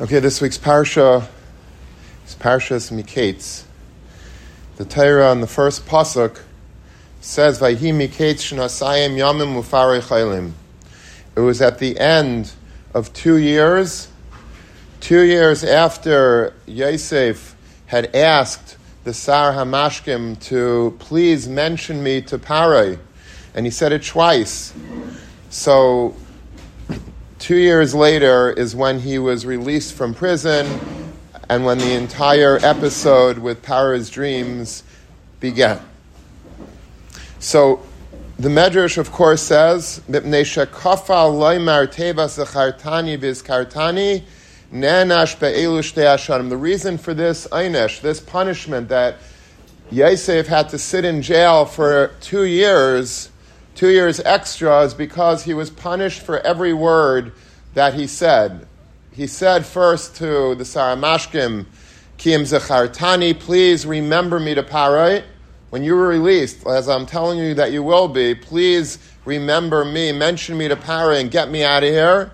Okay, this week's parsha is Parshas Miketz. The Torah on the first pasuk says, "Vayhi Miketz shnasayim yamim ufarei chaylim." It was at the end of two years, two years after Yosef had asked the Sar Hamashkim to please mention me to Paray, and he said it twice. So Two years later is when he was released from prison and when the entire episode with Para's dreams began. So the Medrash, of course, says, The reason for this einesh, this punishment that Yosef had to sit in jail for two years, two years extra is because he was punished for every word that he said. He said first to the Saramashkim, Kiyim Zachartani, please remember me to Parai. When you were released, as I'm telling you that you will be, please remember me, mention me to Parai and get me out of here.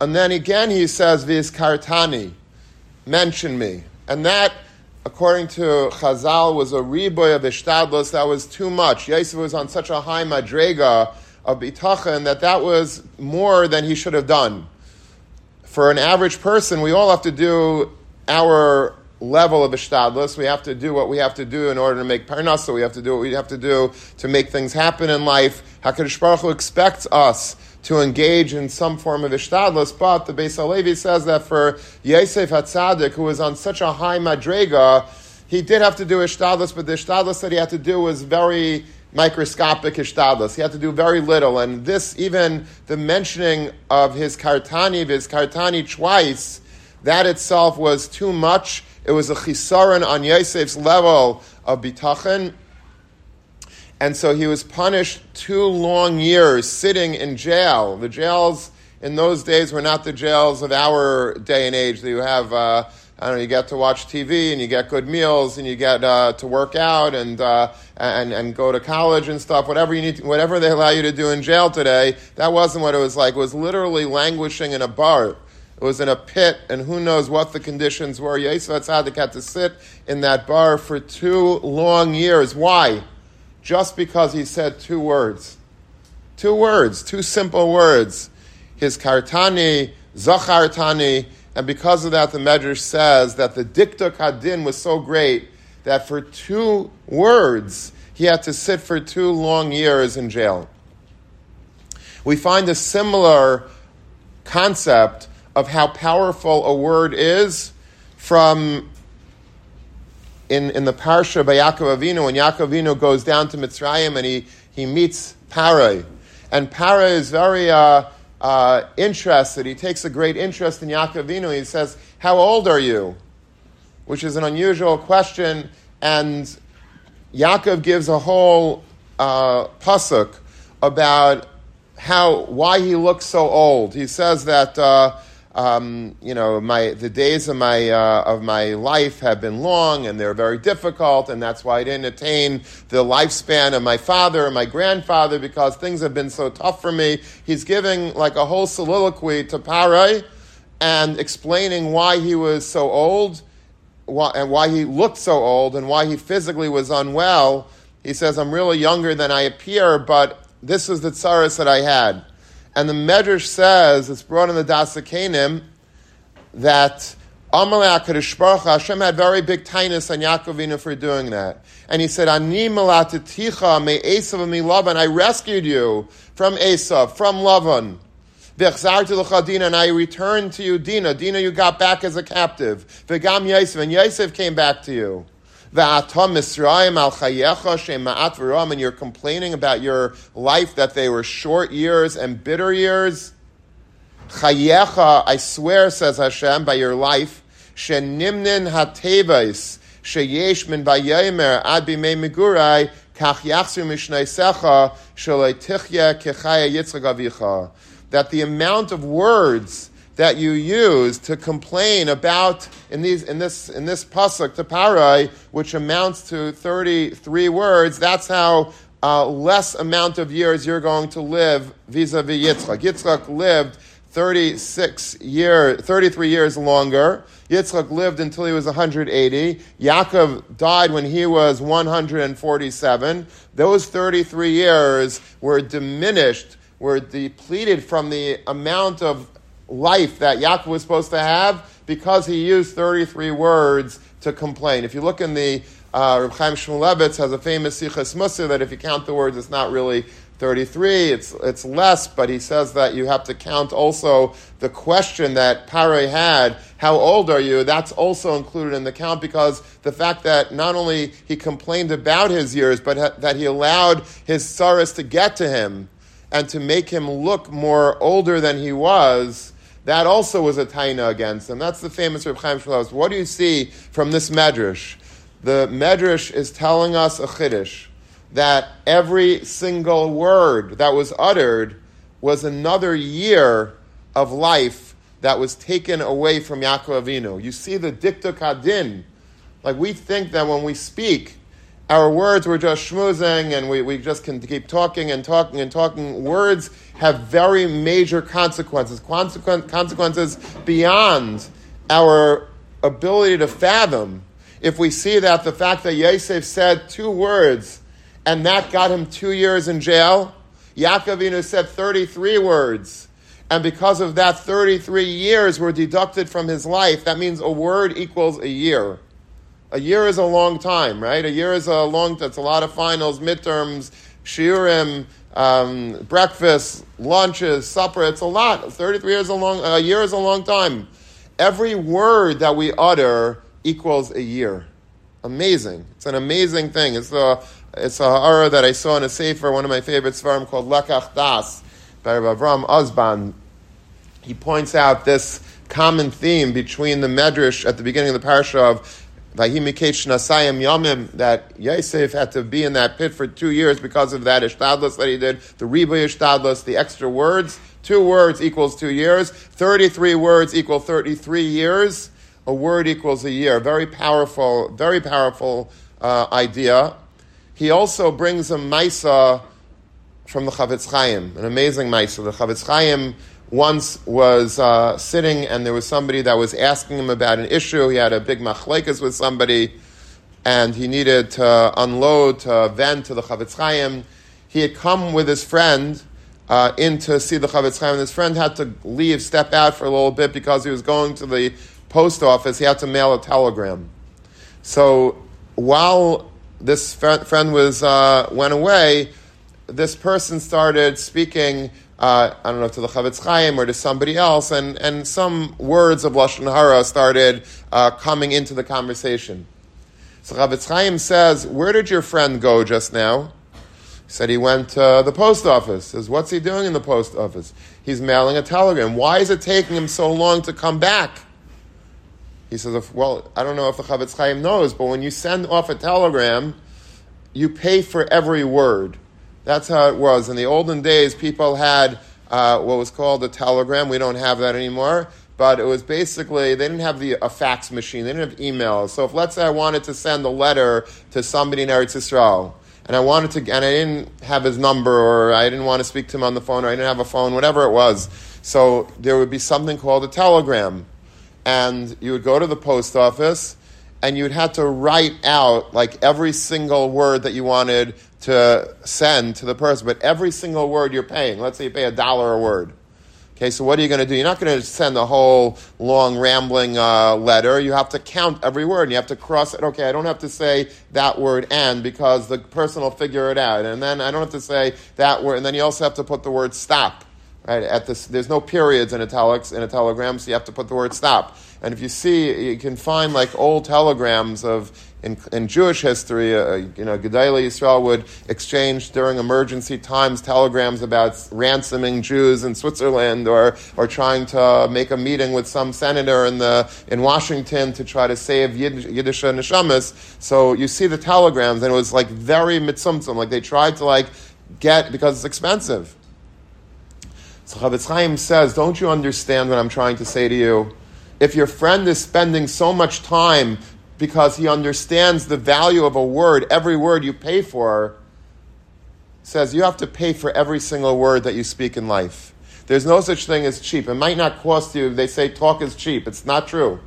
And then again he says, Viz Kartani, mention me. And that according to Chazal, was a riboy of ishtadlos. That was too much. Yosef was on such a high madrega of bitachon that that was more than he should have done. For an average person, we all have to do our level of ishtadlos. We have to do what we have to do in order to make parnasa. We have to do what we have to do to make things happen in life. Hakadosh Baruch Hu expects us to engage in some form of ishtadlus, but the Beis Halevi says that for Yosef Hatzadik, who was on such a high madrega, he did have to do ishtadlus, but the ishtadlus that he had to do was very microscopic ishtadlus. He had to do very little, and this, even the mentioning of his kartani, his kartani twice, that itself was too much. It was a chisaron on Yosef's level of bitachon, and so he was punished two long years sitting in jail. The jails in those days were not the jails of our day and age you have. Uh, I don't know, you get to watch TV and you get good meals and you get uh, to work out and, uh, and, and go to college and stuff. Whatever you need, to, whatever they allow you to do in jail today, that wasn't what it was like. It was literally languishing in a bar. It was in a pit, and who knows what the conditions were. Yosef Hatzadik had to sit in that bar for two long years. Why? Just because he said two words. Two words, two simple words. His kartani, zachartani, and because of that, the Medrash says that the dikta kadin was so great that for two words, he had to sit for two long years in jail. We find a similar concept of how powerful a word is from in, in the parsha by Yaakov Avinu, when Yaakov Avinu goes down to Mitzrayim and he, he meets Parai. And Parai is very uh, uh, interested. He takes a great interest in Yaakov Avinu. He says, How old are you? Which is an unusual question. And Yaakov gives a whole uh, pasuk about how why he looks so old. He says that uh, um, you know, my, the days of my, uh, of my life have been long and they're very difficult, and that's why I didn't attain the lifespan of my father and my grandfather because things have been so tough for me. He's giving like a whole soliloquy to Parai and explaining why he was so old why, and why he looked so old and why he physically was unwell. He says, I'm really younger than I appear, but this was the tsaris that I had. And the Medrash says, it's brought in the Daas Zekeinim, that Amalek Hashem had very big tightness on Yaakovina for doing that. And he said, Ani malataticha me Esav me Lavan. I rescued you from Esav, from Lavan. And I returned to you, Dina. Dina, you got back as a captive. V'gam Yosef, and Yosef came back to you and you're complaining about your life that they were short years and bitter years. Chayecha, I swear, says Hashem, by your life, shenimnin hatevais, sheyesh min bayemer ad bimei megurai, kach yachsu mishnaisecha, shalei tichya kechaya yitzchak avicha. That the amount of words that you use to complain about in these in this in this pasuk to parai, which amounts to thirty three words. That's how uh, less amount of years you're going to live vis-a-vis Yitzchak. Yitzchak lived 36 year, 33 years longer. Yitzchak lived until he was 180. Yaakov died when he was 147. Those 33 years were diminished, were depleted from the amount of life that Yaakov was supposed to have because he used 33 words to complain. If you look in the uh, Reb Chaim Shmulevitz has a famous Sichas Mussar that if you count the words, it's not really 33, it's, it's less, but he says that you have to count also the question that Pare had, how old are you? That's also included in the count because the fact that not only he complained about his years, but ha- that he allowed his sorrows to get to him and to make him look more older than he was, that also was a taina against him. That's the famous Reb Chaim Shmulevitz. What do you see from this medrash? The medrash is telling us a chiddush that every single word that was uttered was another year of life that was taken away from Yaakov Avinu. You see the dikta kadin. Like we think that when we speak, our words were just schmoozing and we, we just can keep talking and talking and talking. Words have very major consequences, consequences beyond our ability to fathom. If we see that the fact that Yosef said two words and that got him two years in jail. Yaakov said 33 words. And because of that, 33 years were deducted from his life. That means a word equals a year. A year is a long time, right? A year is a long, that's a lot of finals, midterms, shiurim, um, breakfast, lunches, supper. It's a lot. 33 years a long, a year is a long time. Every word that we utter equals a year. Amazing. It's an amazing thing. It's the it's a ha'ara that I saw in a sefer, one of my favorite svarim called Lekach Das by Rav Avram Ozban. He points out this common theme between the medrash at the beginning of the parsha of that Yosef had to be in that pit for two years because of that ishtadlus that he did, the riba ishtadlus, the extra words. Two words equals two years. Thirty-three words equal thirty-three years. A word equals a year. Very powerful, very powerful uh, idea. He also brings a Maisa from the Chafetz Chaim, an amazing Maisa. The Chafetz Chaim once was uh, sitting and there was somebody that was asking him about an issue. He had a big machlekas with somebody and he needed to unload, to vent to the Chafetz Chaim. He had come with his friend uh, in to see the Chafetz Chaim and his friend had to leave, step out for a little bit because he was going to the post office. He had to mail a telegram. So while this friend was uh, went away, this person started speaking. Uh, I don't know to the Chafetz Chaim or to somebody else, and, and some words of lashon hara started uh, coming into the conversation. So Chafetz Chaim says, "Where did your friend go just now?" He said he went to the post office. Says, "What's he doing in the post office?" He's mailing a telegram. Why is it taking him so long to come back? He says, well, I don't know if the Chafetz Chaim knows, but when you send off a telegram, you pay for every word. That's how it was. In the olden days, people had uh, what was called a telegram. We don't have that anymore. But it was basically, they didn't have the, a fax machine, they didn't have emails. So if, let's say, I wanted to send a letter to somebody in Eretz Yisrael, and I wanted to, and I didn't have his number, or I didn't want to speak to him on the phone, or I didn't have a phone, whatever it was. So there would be something called a telegram and you would go to the post office and you'd have to write out like every single word that you wanted to send to the person, but every single word you're paying. Let's say you pay a dollar a word. Okay, so what are you going to do? You're not going to send the whole long rambling uh, letter. You have to count every word. And you have to cross it. Okay, I don't have to say that word and because the person will figure it out. And then I don't have to say that word. And then you also have to put the word stop Right? At this, there's no periods in italics in a telegram, so you have to put the word stop. And if you see, you can find like old telegrams of in, in Jewish history, uh, you know, Agudas Yisrael would exchange during emergency times telegrams about ransoming Jews in Switzerland or, or trying to make a meeting with some senator in, the, in Washington to try to save Yiddish, Yiddish neshamas. So you see the telegrams, and it was like very mitzumtzum, like they tried to like get, because it's expensive. So Chafetz Chaim says, don't you understand what I'm trying to say to you? If your friend is spending so much time because he understands the value of a word, every word you pay for, says you have to pay for every single word that you speak in life. There's no such thing as cheap. It might not cost you, they say talk is cheap. It's not true.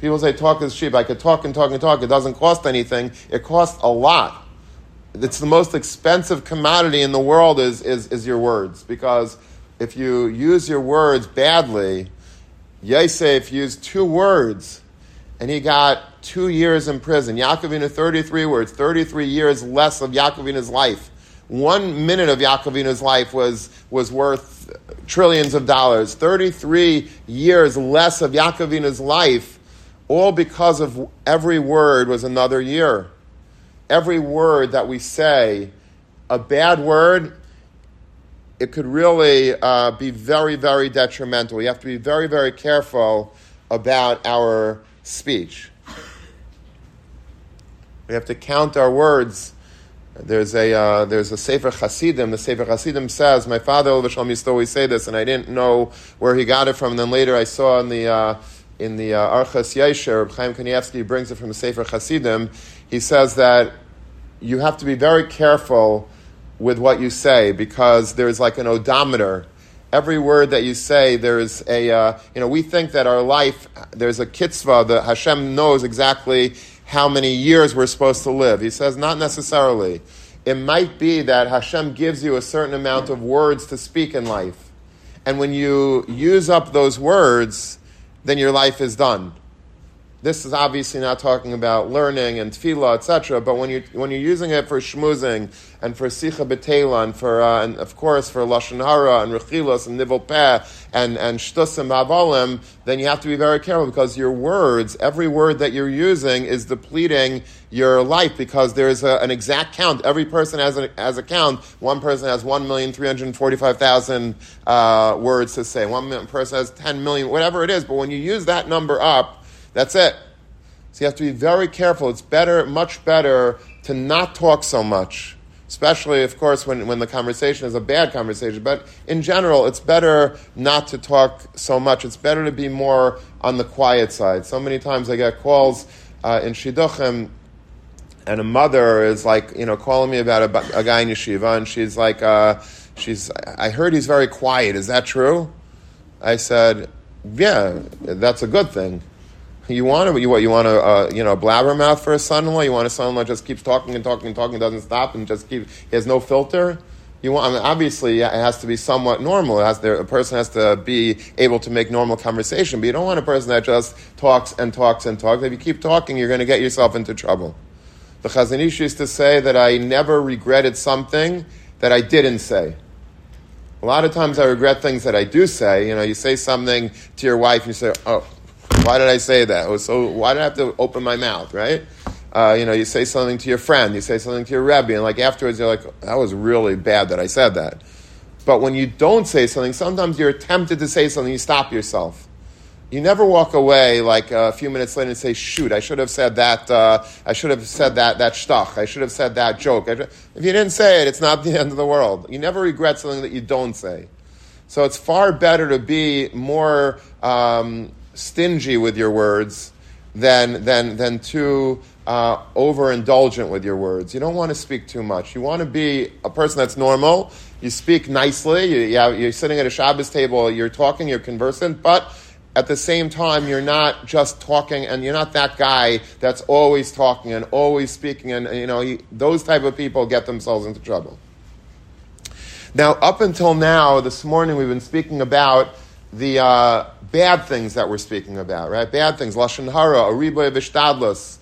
People say talk is cheap. I could talk and talk and talk. It doesn't cost anything. It costs a lot. It's the most expensive commodity in the world is, is, is your words. Because if you use your words badly, Yosef used two words and he got two years in prison. Yaakovina, 33 words, 33 years less of Yaakovina's life. One minute of Yaakovina's life was, was worth trillions of dollars. 33 years less of Yaakovina's life, all because of every word was another year. Every word that we say, a bad word, it could really uh, be very, very detrimental. We have to be very, very careful about our speech. We have to count our words. There's a uh, there's a Sefer Hasidim. The Sefer Hasidim says, my father Shalom used to always say this, and I didn't know where he got it from. And then later I saw in the uh, in the uh, Orchos Yosher, Chaim Kanievsky brings it from the Sefer Hasidim. He says that you have to be very careful with what you say because there's like an odometer every word that you say, there's a, uh, you know, we think that our life, there's a kitzvah, that Hashem knows exactly how many years we're supposed to live. He says, not necessarily. It might be that Hashem gives you a certain amount of words to speak in life. And when you use up those words, then your life is done. This is obviously not talking about learning and tefillah, etc. But when you when you're using it for shmuzing and for sicha betela and for uh, and of course for lashon hara and rechilos and nivel peh and and shtusim avolim, then you have to be very careful because your words, every word that you're using, is depleting your life because there's a, an exact count. Every person has a, has a count. One person has one million three hundred forty-five thousand uh, words to say. One person has ten million, whatever it is. But when you use that number up that's it. So you have to be very careful. It's better, much better to not talk so much, especially, of course, when, when the conversation is a bad conversation. But in general, it's better not to talk so much. It's better to be more on the quiet side. So many times I get calls uh, in Shidduchim, and a mother is like, you know, calling me about a, a guy in yeshiva, and she's like, uh, she's, I heard he's very quiet. Is that true? I said, yeah, that's a good thing. You want to, you what? You want a, uh, you know, blabbermouth for a son-in-law? You want a son-in-law just keeps talking and talking and talking, doesn't stop, and just keep. He has no filter. You want, I mean, obviously, it has to be somewhat normal. It has to, a person has to be able to make normal conversation, but you don't want a person that just talks and talks and talks. If you keep talking, you're going to get yourself into trouble. The Chazon Ish used to say that I never regretted something that I didn't say. A lot of times I regret things that I do say. You know, you say something to your wife and you say, oh, why did I say that? So why did I have to open my mouth, right? Uh, you know, you say something to your friend, you say something to your rebbe, and like afterwards you're like, that was really bad that I said that. But when you don't say something, sometimes you're tempted to say something, you stop yourself. You never walk away like a few minutes later and say, "Shoot, I should have said that. Uh, I should have said that that shtach. I should have said that joke." If you didn't say it, it's not the end of the world. You never regret something that you don't say. So it's far better to be more um, stingy with your words than, than, than too uh, overindulgent with your words. You don't want to speak too much. You want to be a person that's normal. You speak nicely. You, you have, you're sitting at a Shabbos table. You're talking. You're conversant. But at the same time, you're not just talking, and you're not that guy that's always talking and always speaking. And you know, he, those type of people get themselves into trouble. Now, up until now, this morning, we've been speaking about the uh, bad things that we're speaking about, right? Bad things, lashon hara, ariboy v'shtadlus,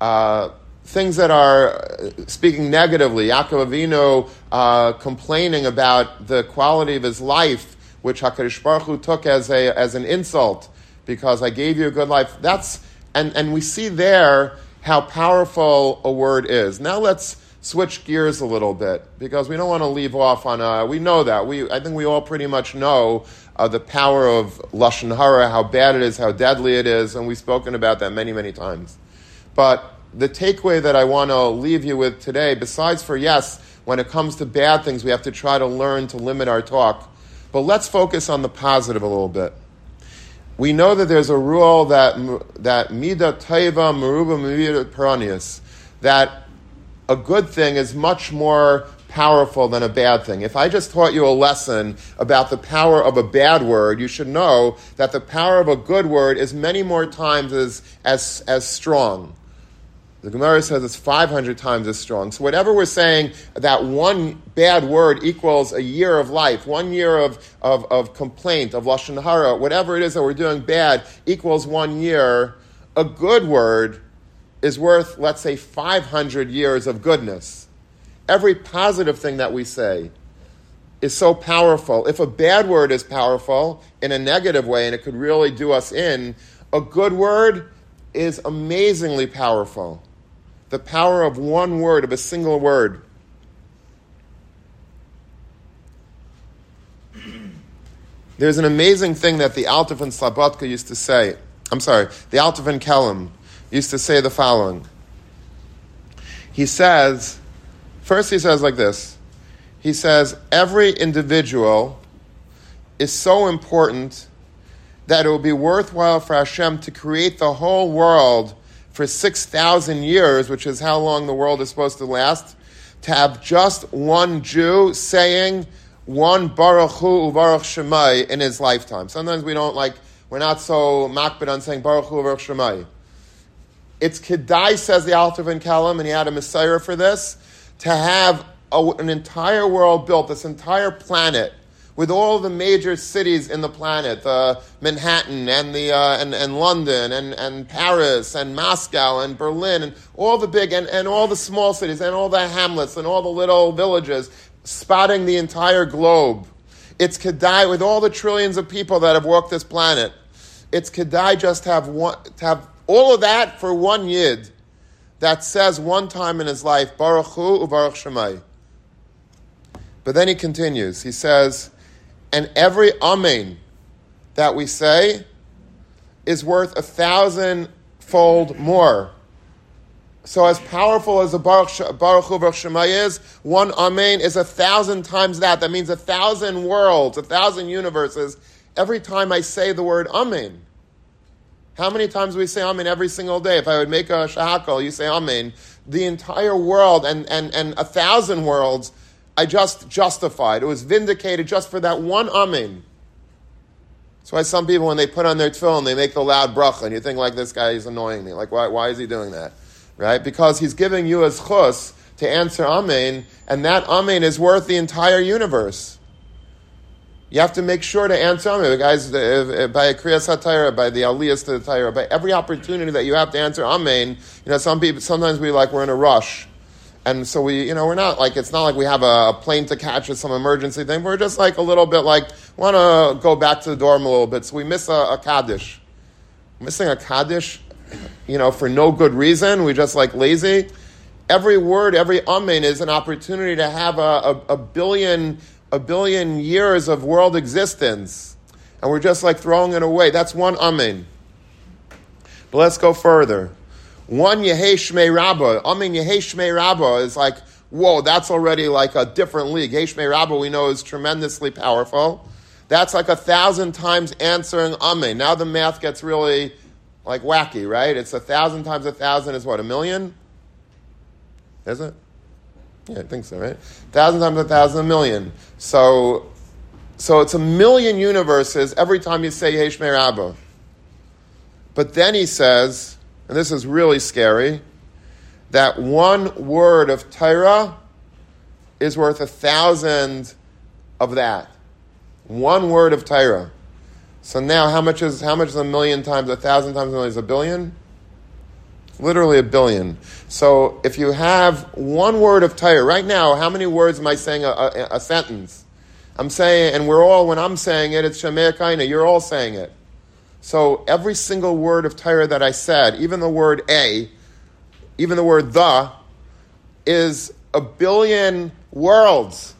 uh, things that are uh, speaking negatively. Yaakov Avinu uh, complaining about the quality of his life, which Hakadosh Baruch Hu took as a as an insult because I gave you a good life. That's and and we see there how powerful a word is. Now let's switch gears a little bit because we don't want to leave off on a. We know that we. I think we all pretty much know uh, the power of lashon hara, how bad it is, how deadly it is, and we've spoken about that many, many times. But the takeaway that I want to leave you with today, besides for yes, when it comes to bad things, we have to try to learn to limit our talk. But let's focus on the positive a little bit. We know that there's a rule that that mida taiva meruba mida peranius, that a good thing is much more powerful than a bad thing. If I just taught you a lesson about the power of a bad word, you should know that the power of a good word is many more times as, as, as strong. The Gemara says it's 500 times as strong. So, whatever we're saying, that one bad word equals a year of life, one year of, of, of complaint, of Lashon Hara, whatever it is that we're doing bad equals one year. A good word is worth, let's say, 500 years of goodness. Every positive thing that we say is so powerful. If a bad word is powerful in a negative way and it could really do us in, a good word is amazingly powerful the power of one word, of a single word. There's an amazing thing that the Alter von Slabodka used to say. I'm sorry, the Alter von Kelm used to say the following. He says, first he says like this. He says, every individual is so important that it will be worthwhile for Hashem to create the whole world for 6,000 years, which is how long the world is supposed to last, to have just one Jew saying one Baruch Hu Baruch Shemai in his lifetime. Sometimes we don't like, we're not so makbid on saying Baruch Hu Baruch Shemai. It's Kedai, says the Alter von Kelm, and he had a Messiah for this, to have a, an entire world built, this entire planet, with all the major cities in the planet, uh, Manhattan and, the, uh, and, and London and, and Paris and Moscow and Berlin and all the big and, and all the small cities and all the hamlets and all the little villages, spotting the entire globe. It's Kedai with all the trillions of people that have walked this planet. It's Kedai just have one, to have all of that for one Yid that says one time in his life, Baruch Hu Baruch Shemai. But then he continues. He says, and every amen that we say is worth a thousand-fold more. So, as powerful as a Baruch, Baruch Hu Baruch Shema is, one Amen is a thousand times that. That means a thousand worlds, a thousand universes. Every time I say the word Amen. How many times we say Amen every single day? If I would make a shahakal, you say Amen. The entire world and, and, and a thousand worlds I just justified. It was vindicated just for that one amen. That's why some people, when they put on their tefillin, they make the loud bracha, and you think, like, this guy is annoying me. Like, why, why is he doing that? Right? Because he's giving you as chus to answer amen, and that amen is worth the entire universe. You have to make sure to answer amen. The guys, by a kriyas hatayra, by the aliyas to the tayra, by every opportunity that you have to answer amen, you know, some people, sometimes we like, we're in a rush and so we, you know, we're not like, it's not like we have a, plane to catch or some emergency thing. We're just like a little bit like, want to go back to the dorm a little bit. So we miss a, a Kaddish. Missing a Kaddish, you know, for no good reason. We just like lazy. Every word, every amen is an opportunity to have a, a, a billion, a billion years of world existence. And we're just like throwing it away. That's one amen. But let's go further. One Yehei Shmei Rabba, mean Shmei Rabba is like, whoa, that's already like a different league. Yehei Shmei Rabba we know is tremendously powerful. That's like a thousand times answering Amen. Now the math gets really like wacky, right? It's a thousand times a thousand is what, a million? Is it? Yeah, I think so, right? Thousand times a thousand, a million. So, so it's a million universes every time you say Yesh Abba. But then he says, and this is really scary, that one word of Torah is worth a thousand of that. One word of Torah. So now, how much is how much is a million times a thousand times a million? Is a billion? Literally a billion. So if you have one word of Torah right now, how many words am I saying a, a, a sentence? I'm saying, and we're all when I'm saying it, it's Shemei. You're all saying it. So every single word of Torah that I said, even the word a, even the word the, is a billion worlds.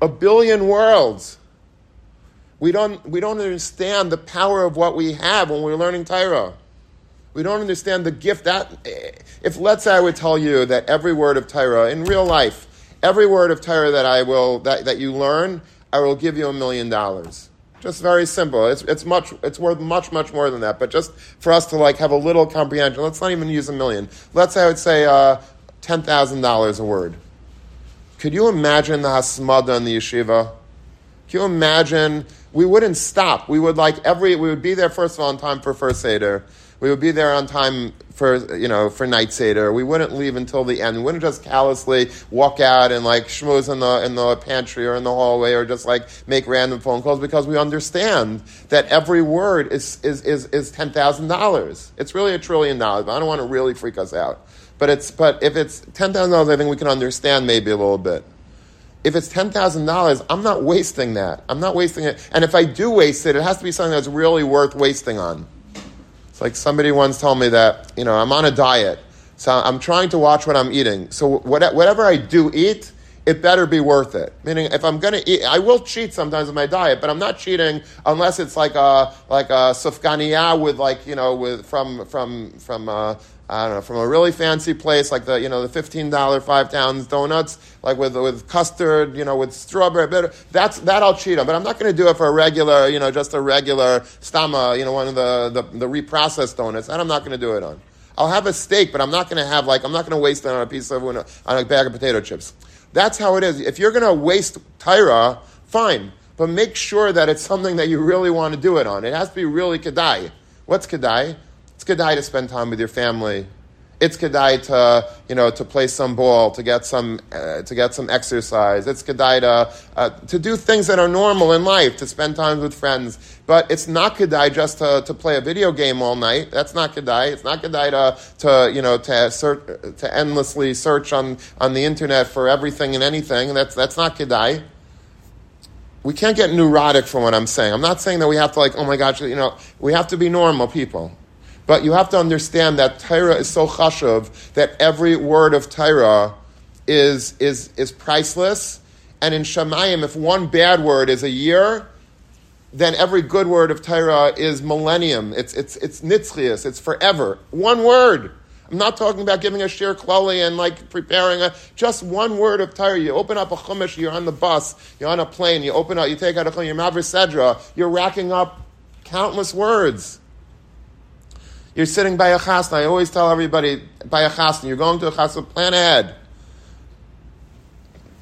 A billion worlds. We don't, we don't understand the power of what we have when we're learning Torah. We don't understand the gift that, if let's say I would tell you that every word of Torah in real life, every word of Torah that I will, that, that you learn, I will give you a million dollars. Just very simple. It's, it's much, it's worth much, much more than that. But just for us to like have a little comprehension, let's not even use a million. Let's say I would say uh, $10,000 a word. Could you imagine the hasmada in the yeshiva? Can you imagine? We wouldn't stop. We would like every. We would be there first of all on time for first seder. We would be there on time for you know for night seder. We wouldn't leave until the end. We wouldn't just callously walk out and like schmooze in the in the pantry or in the hallway or just like make random phone calls because we understand that every word is is is, is ten thousand dollars. It's really a trillion dollars. I don't want to really freak us out. But it's but if it's ten thousand dollars, I think we can understand maybe a little bit. If it's ten thousand dollars, I'm not wasting that. I'm not wasting it. And if I do waste it, it has to be something that's really worth wasting on. It's like somebody once told me that, you know, I'm on a diet. So I'm trying to watch what I'm eating. So whatever I do eat, it better be worth it. Meaning, if I'm going to eat, I will cheat sometimes in my diet, but I'm not cheating unless it's like a like a sufganiya with like you know with from from from uh, I don't know, from a really fancy place like the, you know, the fifteen dollar five towns donuts, like with with custard, you know, with strawberry. But that's that I'll cheat on. But I'm not going to do it for a regular, you know, just a regular stama, you know, one of the the, the reprocessed donuts. And I'm not going to do it on. I'll have a steak, but I'm not going to have like I'm not going to waste it on a piece of on a bag of potato chips. That's how it is. If you're going to waste tyra, fine, but make sure that it's something that you really want to do it on. It has to be really kedai. What's kedai? It's kedai to spend time with your family. It's kedai to you know to play some ball, to get some uh, to get some exercise. It's kedai to uh, to do things that are normal in life, to spend time with friends. But it's not kedai just to, to play a video game all night. That's not kedai. It's not kedai to, to you know to to endlessly search on, on the internet for everything and anything. That's that's not kedai we can't get neurotic from what I'm saying. I'm not saying that we have to like, oh my gosh, you know, we have to be normal people. But you have to understand that Torah is so chashuv that every word of Torah is, is, is priceless. And in Shemayim, if one bad word is a year, then every good word of Torah is millennium. It's, it's, it's nitzchias. It's forever. One word. I'm not talking about giving a shir klali and like preparing a, just one word of Torah. You open up a chumash, you're on the bus, you're on a plane, you open up, you take out a chumash, you're sedra, you're racking up countless words. You're sitting by a chasna. I always tell everybody by a chasna. You're going to a chasna. Plan ahead.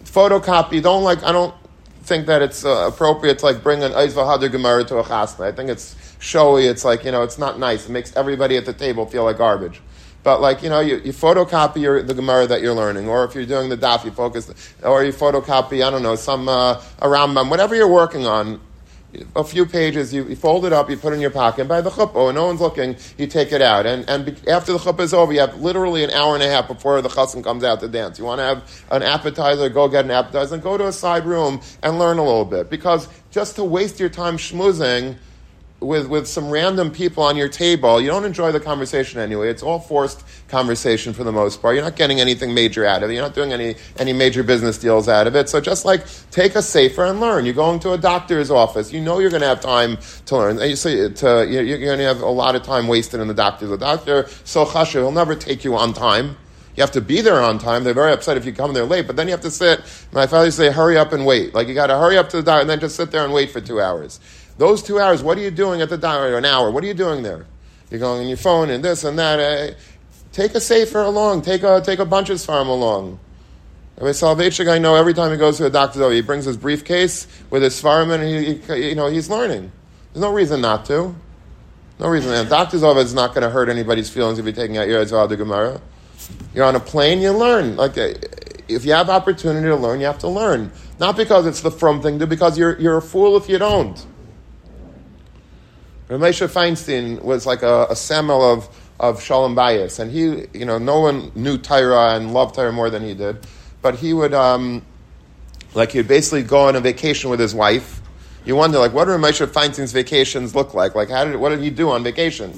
Photocopy. Don't like. I don't think that it's uh, appropriate to like bring an Hadar Gemara to a chasna. I think it's showy. It's like you know, it's not nice. It makes everybody at the table feel like garbage. But like you know, you, you photocopy your, the Gemara that you're learning, or if you're doing the daf, you focus, or you photocopy I don't know some uh, whatever you're working on a few pages, you, you, fold it up, you put it in your pocket, and by the chuppah, and no one's looking, you take it out. And, and be, after the chuppah is over, you have literally an hour and a half before the chassan comes out to dance. You want to have an appetizer, go get an appetizer, and go to a side room and learn a little bit. Because just to waste your time schmoozing with, with some random people on your table, you don't enjoy the conversation anyway. It's all forced conversation for the most part. You're not getting anything major out of it. You're not doing any, any major business deals out of it. So just like take a sefer and learn. You're going to a doctor's office. You know you're going to have time to learn. You see, to, you're going to have a lot of time wasted in the doctor's. The doctor, so chashuv, he'll never take you on time. You have to be there on time. They're very upset if you come there late, but then you have to sit. My father used to say, hurry up and wait. Like you got to hurry up to the doctor and then just sit there and wait for two hours. Those two hours, what are you doing at the doctor? An hour, what are you doing there? You're going on your phone and this and that. Eh, take a sefer along. Take a, take a bunch of farm along. Rabbi Soloveitchik, I know every time he goes to a doctor's office, he brings his briefcase with his farm and he, he, you know, he's learning. There's no reason not to. No reason. A doctor's office is not going to hurt anybody's feelings if you're taking out your Ezra Gemara. You're on a plane, you learn. Like, eh, if you have opportunity to learn, you have to learn. Not because it's the from thing, but because you're, you're a fool if you don't. Ramesha Feinstein was like a, a Samuel of, of Shalom Bayis, and he, you know, no one knew Tyra and loved Tyra more than he did, but he would, um, like, he'd basically go on a vacation with his wife. You wonder, like, what do Ramesha Feinstein's vacations look like? Like, how did, what did he do on vacation?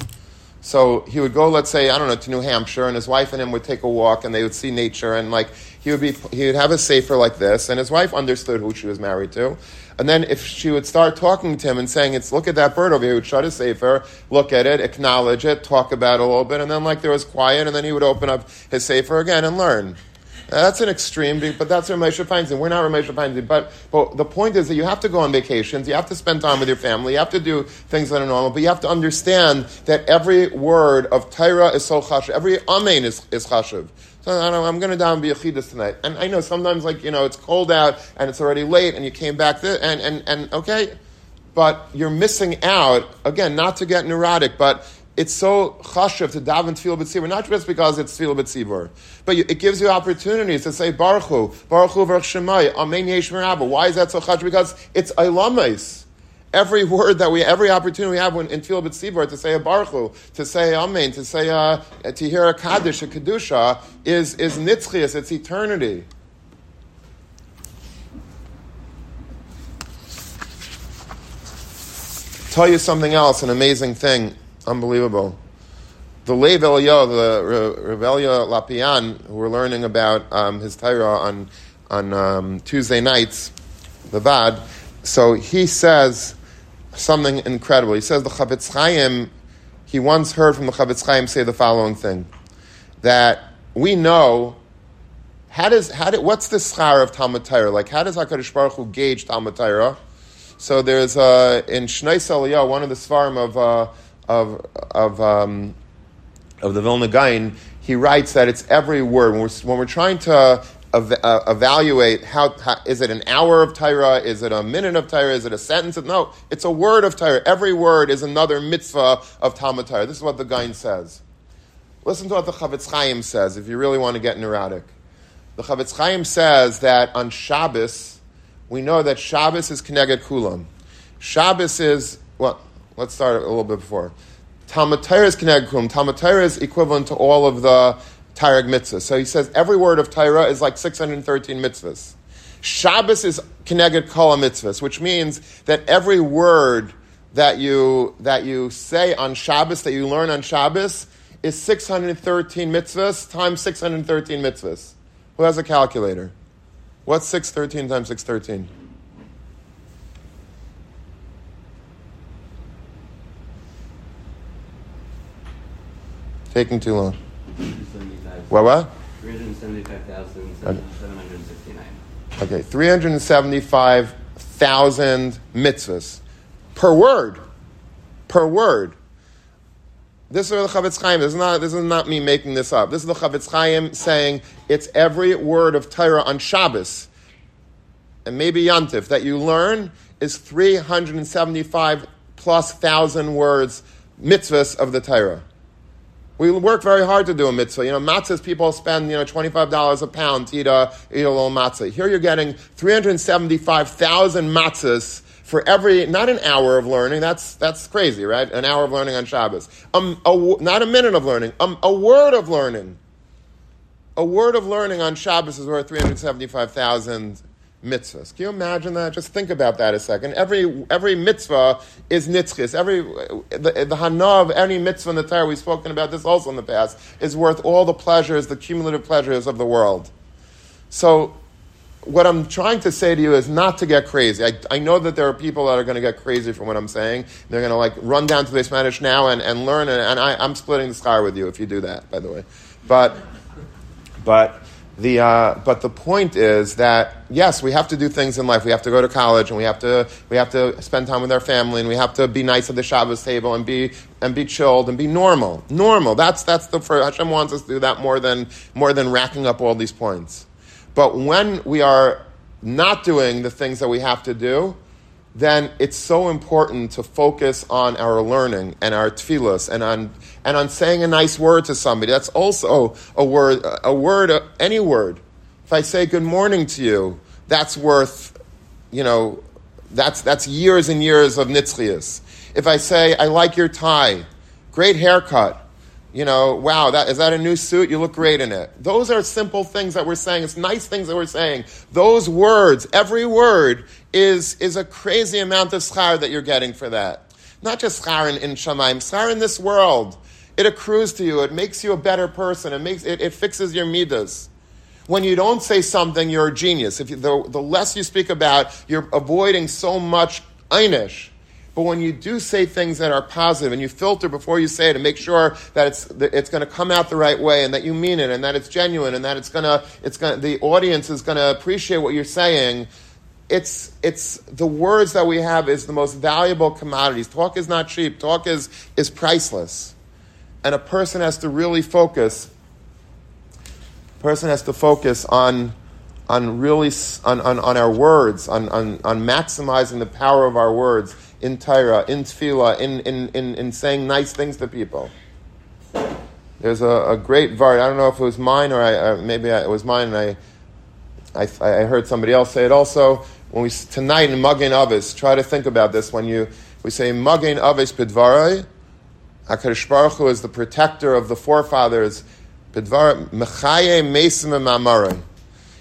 So he would go, let's say, I don't know, to New Hampshire, and his wife and him would take a walk, and they would see nature, and like he would be, he would have a sefer like this, and his wife understood who she was married to, and then if she would start talking to him and saying, "It's look at that bird over here," he would shut his sefer, look at it, acknowledge it, talk about it a little bit, and then like there was quiet, and then he would open up his sefer again and learn. That's an extreme, but that's where Moshe finds him. We're not where Moshe finds. But, but the point is that you have to go on vacations, you have to spend time with your family, you have to do things that are normal, but you have to understand that every word of Torah is so chashuv. Every amen is, is chashuv. So I am going to down be a tonight. And I know sometimes, like, you know, it's cold out and it's already late and you came back, th- and, and, and okay, but you're missing out, again, not to get neurotic, but it's so chashav to daven tefillah b'tzibur, not just because it's tefillah b'tzibur, but it gives you opportunities to say Baruch Hu, Baruch Hu Baruch Shemai, Amen Yesh. Why is that so chashav? Because it's ilamais. Every word that we, every opportunity we have when, in tefillah b'tzibur to say a Baruch Hu, to say Amen, to say uh, to hear a kaddish, a kedusha, is is nitzchias. It's eternity. Tell you something else, an amazing thing. Unbelievable. The Lev Eliyahu, the Reb Elya Lopian, who we're learning about um, his Torah on, on um, Tuesday nights, the Vad, so he says something incredible. He says the Chafetz Chaim, he once heard from the Chafetz Chaim say the following thing, that we know how does how what's the schar of Talmud Torah? Like how does Hakadosh Baruch Hu gauge Talmud Torah? So there's uh, in Shnos Eliyahu, one of the svarim of uh, of of um, of the Vilna Gaon, he writes that it's every word. When we're, when we're trying to ev- uh, evaluate how, how, is it an hour of Torah, is it a minute of Torah, is it a sentence? Of, no, it's a word of Torah. Every word is another mitzvah of Talmud Torah. This is what the Gaon says. Listen to what the Chafetz Chaim says if you really want to get neurotic. The Chafetz Chaim says that on Shabbos, we know that Shabbos is Keneged Kulam. Shabbos is, well, Let's start a little bit before. Talmud is Kenegkum. Talmud is equivalent to all of the Taryag mitzvahs. So he says every word of Torah is like 613 mitzvahs. Shabbos is Keneged Kol mitzvahs, which means that every word that you, that you say on Shabbos, that you learn on Shabbos, is 613 mitzvahs times 613 mitzvahs. Who has a calculator? What's 613 times 613? Taking too long. What, what? 375,769. Okay, 375,000 mitzvahs per word. Per word. This is the Chafetz Chaim. This is, not, this is not me making this up. This is the Chafetz Chaim saying it's every word of Torah on Shabbos and maybe Yantif that you learn is 375 plus thousand words, mitzvahs of the Torah. We work very hard to do a mitzvah. You know, matzahs, people spend, you know, $25 a pound to eat a, eat a little matzah. Here you're getting 375,000 matzahs for every, not an hour of learning, that's, that's crazy, right? An hour of learning on Shabbos. Um, a, not a minute of learning, um, a word of learning. A word of learning on Shabbos is worth 375,000 mitzvahs. Can you imagine that? Just think about that a second. Every every mitzvah is nitzchis. Every the, the hana of any mitzvah in the Torah we've spoken about this also in the past is worth all the pleasures, the cumulative pleasures of the world. So. What I'm trying to say to you is not to get crazy. I, I know that there are people that are going to get crazy from what I'm saying. They're going to like run down to the Spanish now and, and learn, and, and I, I'm splitting the sky with you if you do that, by the way. But, but the, uh, but the point is that yes, we have to do things in life. We have to go to college, and we have to we have to spend time with our family, and we have to be nice at the Shabbos table, and be and be chilled, and be normal. Normal. That's that's the first. Hashem wants us to do that more than more than racking up all these points. But when we are not doing the things that we have to do, then it's so important to focus on our learning and our tefillas and on and on saying a nice word to somebody. That's also a word, a word, any word. If I say good morning to you, that's worth, you know, that's that's years and years of nitzchias. If I say I like your tie, great haircut, you know, wow, that, is that a new suit? You look great in it. Those are simple things that we're saying. It's nice things that we're saying. Those words, every word, is, is a crazy amount of schar that you're getting for that. Not just schar in, in Shemaim, schar in this world. It accrues to you. It makes you a better person. It, makes, it, it fixes your midas. When you don't say something, you're a genius. If you, the, the less you speak about, you're avoiding so much einish. But when you do say things that are positive and you filter before you say it and make sure that it's, that it's going to come out the right way and that you mean it and that it's genuine and that it's going to, it's going to, the audience is going to appreciate what you're saying, it's, it's the words that we have is the most valuable commodities. Talk is not cheap. Talk is, is priceless. And a person has to really focus, a person has to focus on on really on, on, on our words, on, on, on maximizing the power of our words in Torah, in Tefillah, in, in, in, in saying nice things to people. There's a, a great var. I don't know if it was mine or I, uh, maybe I, it was mine, and I, I, I heard somebody else say it also. When we tonight in Magen Avis, try to think about this. When you we say Magen Avis Pidvarai, Hakadosh Baruch Hu is the protector of the forefathers. Pidvar Mechaye Mesim Mamarai.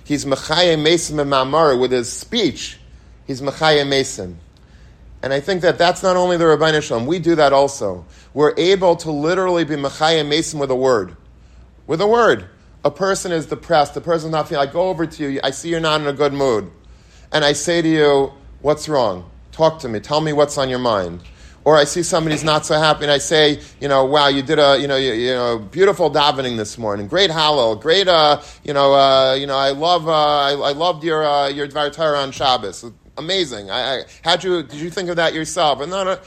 He's Mechaye Mesim Mamarai with his speech. He's Mechaye Mesim. And I think that that's not only the Rabbi Shalom, we do that also. We're able to literally be Mechayim Mason with a word. With a word. A person is depressed, a person's not feeling, I go over to you, I see you're not in a good mood. And I say to you, what's wrong? Talk to me, tell me what's on your mind. Or I see somebody's not so happy, and I say, you know, wow, you did a, you know, you, you know, beautiful davening this morning, great hallel, great, uh, you know, uh, you know, I love, uh, I, I loved your uh, your Dvar Torah on Shabbos amazing. I, I, how'd you, did you think of that yourself? And no, no, uh,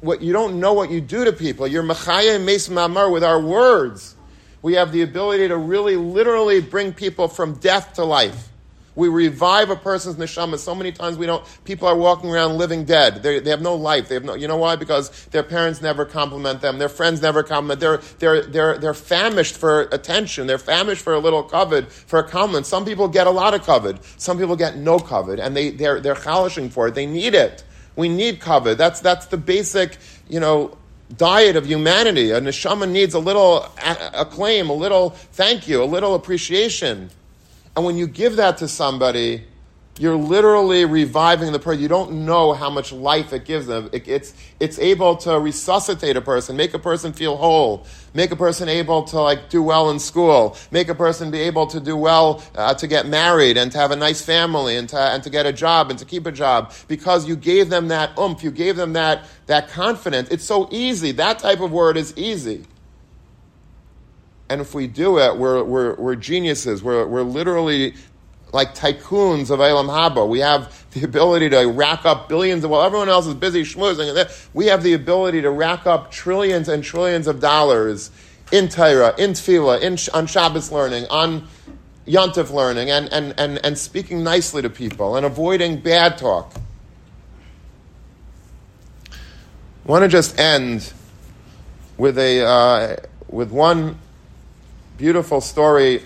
what, you don't know what you do to people. You're machaya mes mamar with our words. We have the ability to really literally bring people from death to life. We revive a person's neshama so many times we don't. People are walking around living dead. They're, they have no life. They have no. You know why? Because their parents never compliment them. Their friends never compliment. They're they're they're they're famished for attention. They're famished for a little kavod, for a compliment. Some people get a lot of kavod. Some people get no kavod, and they they're they're chalishing for it. They need it. We need kavod. That's that's the basic. You know diet of humanity. A neshama needs a little acclaim, a little thank you, a little appreciation. And when you give that to somebody, you're literally reviving the person. You don't know how much life it gives them. It, it's, it's able to resuscitate a person, make a person feel whole, make a person able to like do well in school, make a person be able to do well uh, to get married and to have a nice family and to, and to get a job and to keep a job because you gave them that oomph, you gave them that, that confidence. It's so easy. That type of word is easy. And if we do it, we're, we're, we're geniuses. We're, we're literally like tycoons of Olam Haba. We have the ability to rack up billions of, while everyone else is busy schmoozing, we have the ability to rack up trillions and trillions of dollars in Torah, in Tefillah, in, on Shabbos learning, on Yontif learning, and, and, and, and speaking nicely to people and avoiding bad talk. I want to just end with, a, uh, with one beautiful story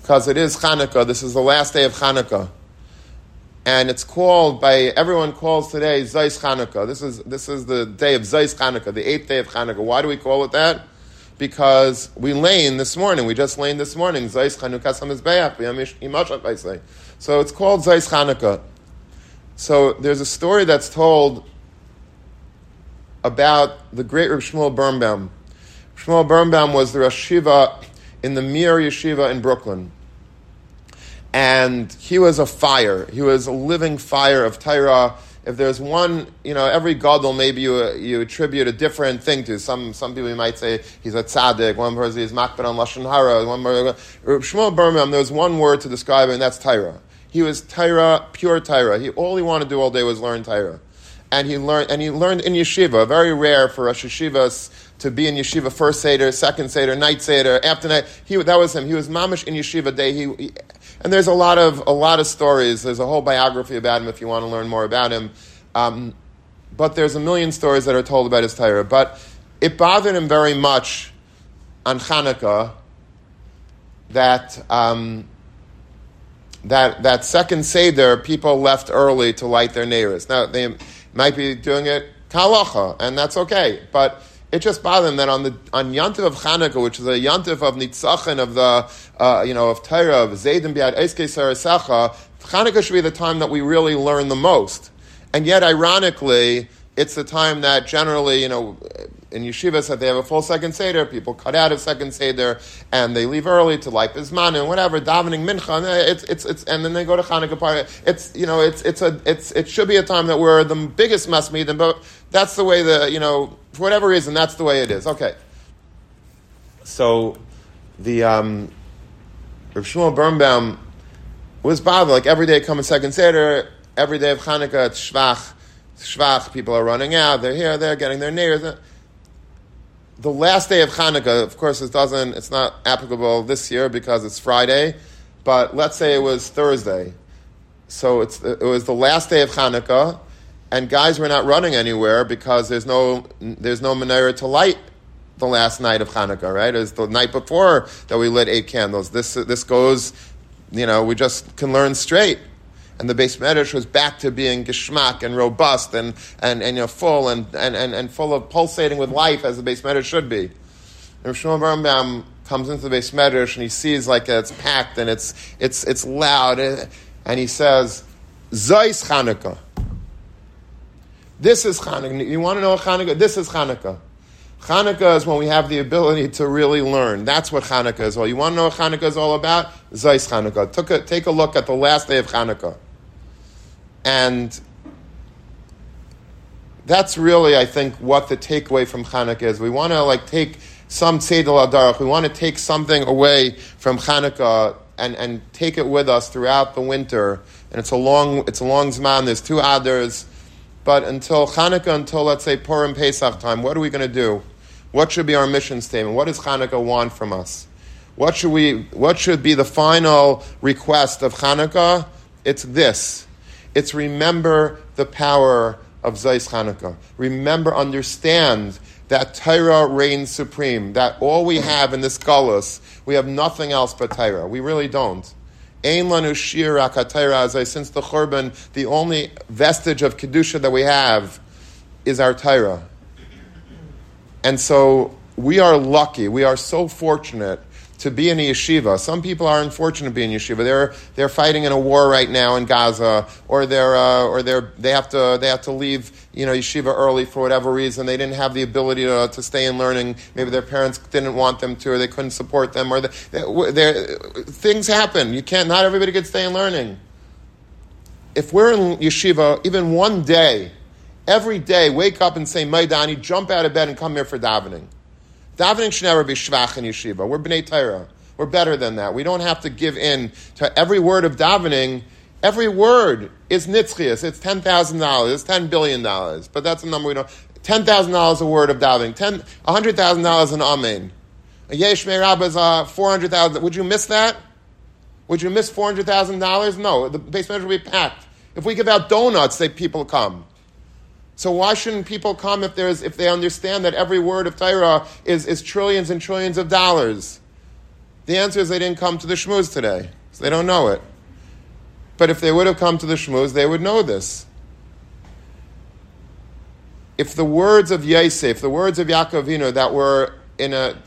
because it is Hanukkah. This is the last day of Hanukkah. And it's called by everyone calls today Zeis Hanukkah. This is this is the day of Zeis Hanukkah, the eighth day of Hanukkah. Why do we call it that? Because we lane this morning. We just lane this morning. Zeis Hanukkah Samizbeach. So it's called Zeis Hanukkah. So there's a story that's told about the great Reb Shmuel Birnbaum. Shmuel Birnbaum was the Rosh in the Mir Yeshiva in Brooklyn. And he was a fire. He was a living fire of Torah. If there's one, you know, every gadol maybe you, you attribute a different thing to. Some some people might say he's a tzaddik. One person is makbid on lashon hara. One uh, Shmuel Birnbaum. There's one word to describe him, and that's Torah. He was Torah, pure Torah. He all he wanted to do all day was learn Torah, and he learned and he learned in yeshiva. Very rare for Rosh Yeshivas to be in yeshiva first seder, second seder, night seder, after night. He, that was him. He was mamish in yeshiva day. He, he, and there's a lot of a lot of stories. There's a whole biography about him if you want to learn more about him. Um, but there's a million stories that are told about his Torah. But it bothered him very much on Hanukkah that um, that that second seder people left early to light their neighbors. Now they might be doing it kalacha, and that's okay, but it just bothered him that on the on Yantiv of Chanukah, which is a Yantiv of Nitzachon of the uh, you know of Torah of Zaydim Biad Eske Sarasacha, Chanukah should be the time that we really learn the most. And yet, ironically, it's the time that generally, you know, in yeshivas that they have a full second seder, people cut out a second seder and they leave early to light bisman and whatever, davening mincha. It's, it's, it's, and then they go to Hanukkah party. It's you know, it's it's a it's it should be a time that we're the biggest masmidim, but that's the way the you know for whatever reason that's the way it is. Okay. So the um, Rav Shmuel Birnbaum was bothered like every day come a second seder, every day of Hanukkah it's shvach. Shvach, people are running out, they're here, they're getting their neighbors the last day of Hanukkah, of course, it doesn't, it's not applicable this year because it's Friday, but let's say it was Thursday. So it's, it was the last day of Hanukkah, and guys were not running anywhere because there's no, there's no menorah to light the last night of Hanukkah, right? It was the night before that we lit eight candles. This, this goes, you know, we just can learn straight and the beis medrash was back to being geschmack and robust and, and, and you know, full and, and, and, and full of pulsating with life as the beis medrash should be. And Shmuel comes into the beis medrash and he sees like it's packed and it's, it's, it's loud and he says, Zeis Chanukah. This is Chanukah. You want to know? Is? This is Chanukah. Chanukah is when we have the ability to really learn. That's what Chanukah is all. You want to know what Chanukah is all about? Zeis Chanukah. A, take a look at the last day of Chanukah. And that's really, I think, what the takeaway from Hanukkah is. We want to like take some Tzedel Adarach. We want to take something away from Hanukkah and, and take it with us throughout the winter. And it's a long, it's a long Zman. There's two others. But until Hanukkah, until let's say Purim Pesach time, what are we going to do? What should be our mission statement? What does Hanukkah want from us? What should we? What should be the final request of Hanukkah? It's this it's remember the power of Zeis Chanukah. Remember, understand that Torah reigns supreme, that all we have in this galus, we have nothing else but Torah. We really don't. Ein lanu shir since the Churban, the only vestige of Kedusha that we have is our Torah. And so we are lucky, we are so fortunate to be in a yeshiva. Some people are unfortunate to be in yeshiva. They're they're fighting in a war right now in Gaza, or they're uh, or they're they have to they have to leave you know yeshiva early for whatever reason. They didn't have the ability to, to stay in learning. Maybe their parents didn't want them to, or they couldn't support them, or things happen. You can't. Not everybody can stay in learning. If we're in yeshiva, even one day, every day, wake up and say Modeh Ani, jump out of bed and come here for davening. Davening should never be shvach in yeshiva. We're bnei Torah. We're better than that. We don't have to give in to every word of davening. Every word is nitzchias. It's ten thousand dollars. It's ten billion dollars. But that's a number we don't. Ten thousand dollars a word of davening. Ten, hundred thousand dollars an amen. A yesh me'rab is uh, four hundred thousand. Would you miss that? Would you miss four hundred thousand dollars? No. The medrash would be packed. If we give out donuts, they people come. So why shouldn't people come if there's if they understand that every word of Torah is, is trillions and trillions of dollars? The answer is they didn't come to the shmooze today, so they don't know it. But if they would have come to the shmooze, they would know this. If the words of Yosef, the words of Yaakov that were in a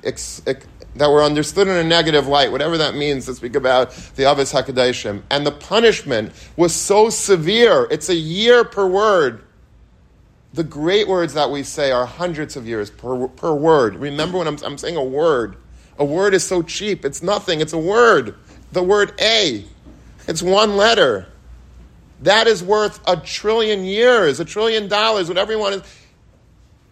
that were understood in a negative light, whatever that means to speak about the Avis Hakadashim, and the punishment was so severe, it's a year per word the great words that we say are hundreds of years per, per word. Remember when I'm, I'm saying a word. A word is so cheap. It's nothing. It's a word. The word A. It's one letter. That is worth a trillion years, a trillion dollars, what everyone is.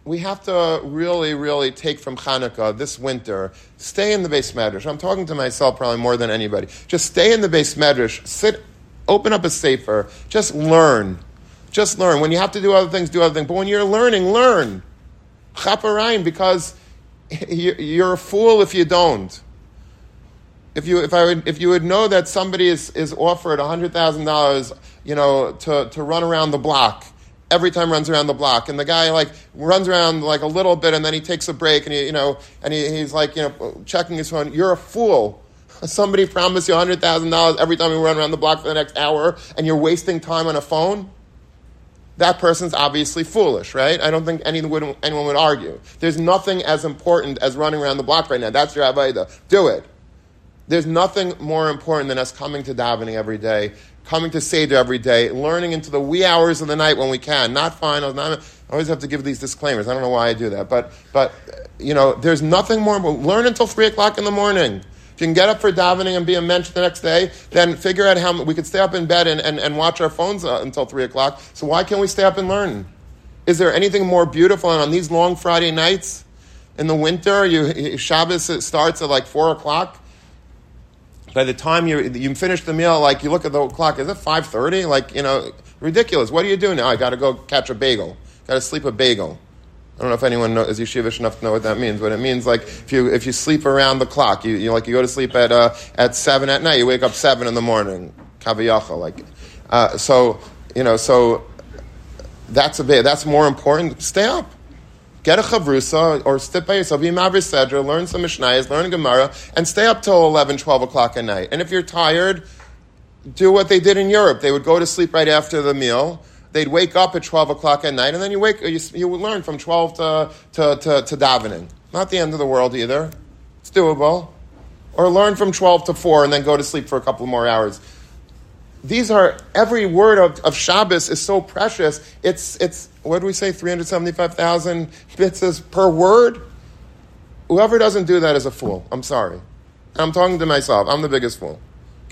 We have to really, really take from Hanukkah this winter. Stay in the beis medrash. I'm talking to myself probably more than anybody. Just stay in the beis medrash. Sit, open up a sefer. Just learn. Just learn. When you have to do other things, do other things. But when you're learning, learn. Chaparayim, because you're a fool if you don't. If you, if I would, if you would know that somebody is, is offered $100,000, you know, to, to run around the block, every time runs around the block, and the guy like runs around like a little bit, and then he takes a break, and he, you know, and he, he's like, you know, checking his phone. You're a fool. Somebody promised you $100,000 every time you run around the block for the next hour, and you're wasting time on a phone that person's obviously foolish, right? I don't think anyone would, anyone would argue. There's nothing as important as running around the block right now. That's your Avaida. Do it. There's nothing more important than us coming to davening every day, coming to Seder every day, learning into the wee hours of the night when we can. Not final. Not, I always have to give these disclaimers. I don't know why I do that, but but you know, there's nothing more. Learn until three o'clock in the morning. If you can get up for davening and be a mensch the next day, then figure out how we could stay up in bed and, and, and watch our phones uh, until three o'clock. So why can't we stay up and learn? Is there anything more beautiful? And on these long Friday nights in the winter, you Shabbos starts at like four o'clock by the time you you finish the meal, like you look at the clock, is it five thirty? Like you know, ridiculous. What do you do now? I got to go catch a bagel. Got to sleep a bagel. I don't know if anyone knows, is yeshivish enough to know what that means, but it means like if you if you sleep around the clock, you, you like you go to sleep at uh, at seven at night, you wake up seven in the morning, kavayacha, like uh, so you know so that's a bit that's more important. Stay up. Get a chavrusa or sit by yourself, be mavis sedra, learn some mishnayos, learn Gemara, and stay up till 11, 12 o'clock at night. And if you're tired, do what they did in Europe. They would go to sleep right after the meal. They'd wake up at 12 o'clock at night, and then you wake, you, you would learn from 12 to, to, to, to davening. Not the end of the world either. It's doable. Or learn from 12 to 4 and then go to sleep for a couple more hours these are every word of, of Shabbos is so precious. It's it's what do we say? Three hundred seventy five thousand bits per word. Whoever doesn't do that is a fool. I'm sorry. I'm talking to myself. I'm the biggest fool.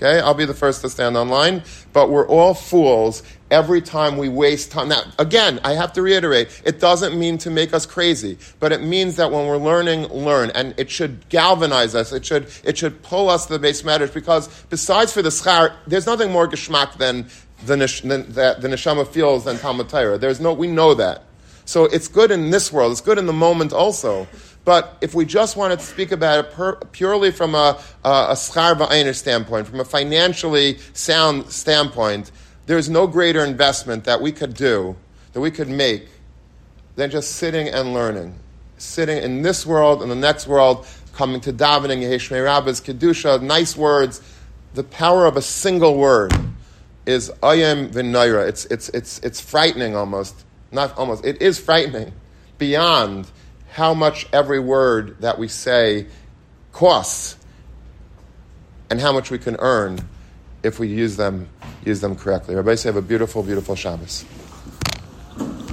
Okay, I'll be the first to stand online, but we're all fools every time we waste time. Now, again, I have to reiterate, it doesn't mean to make us crazy, but it means that when we're learning, learn, and it should galvanize us. It should it should pull us to the beis medrash because besides for the schar, there's nothing more geschmack than the, than, that the neshama feels than Talmud Torah. There's no, we know that. So it's good in this world. It's good in the moment also. But if we just wanted to speak about it per, purely from a, a, a standpoint, from a financially sound standpoint, there's no greater investment that we could do, that we could make, than just sitting and learning. Sitting in this world and the next world, coming to davening, Yeheshmei Rabbis, Kedusha, nice words. The power of a single word is ayem v'naira. It's, it's, it's, it's frightening almost. Not almost. It is frightening beyond how much every word that we say costs and how much we can earn if we use them use them correctly. Rabbi, say have a beautiful, beautiful Shabbos.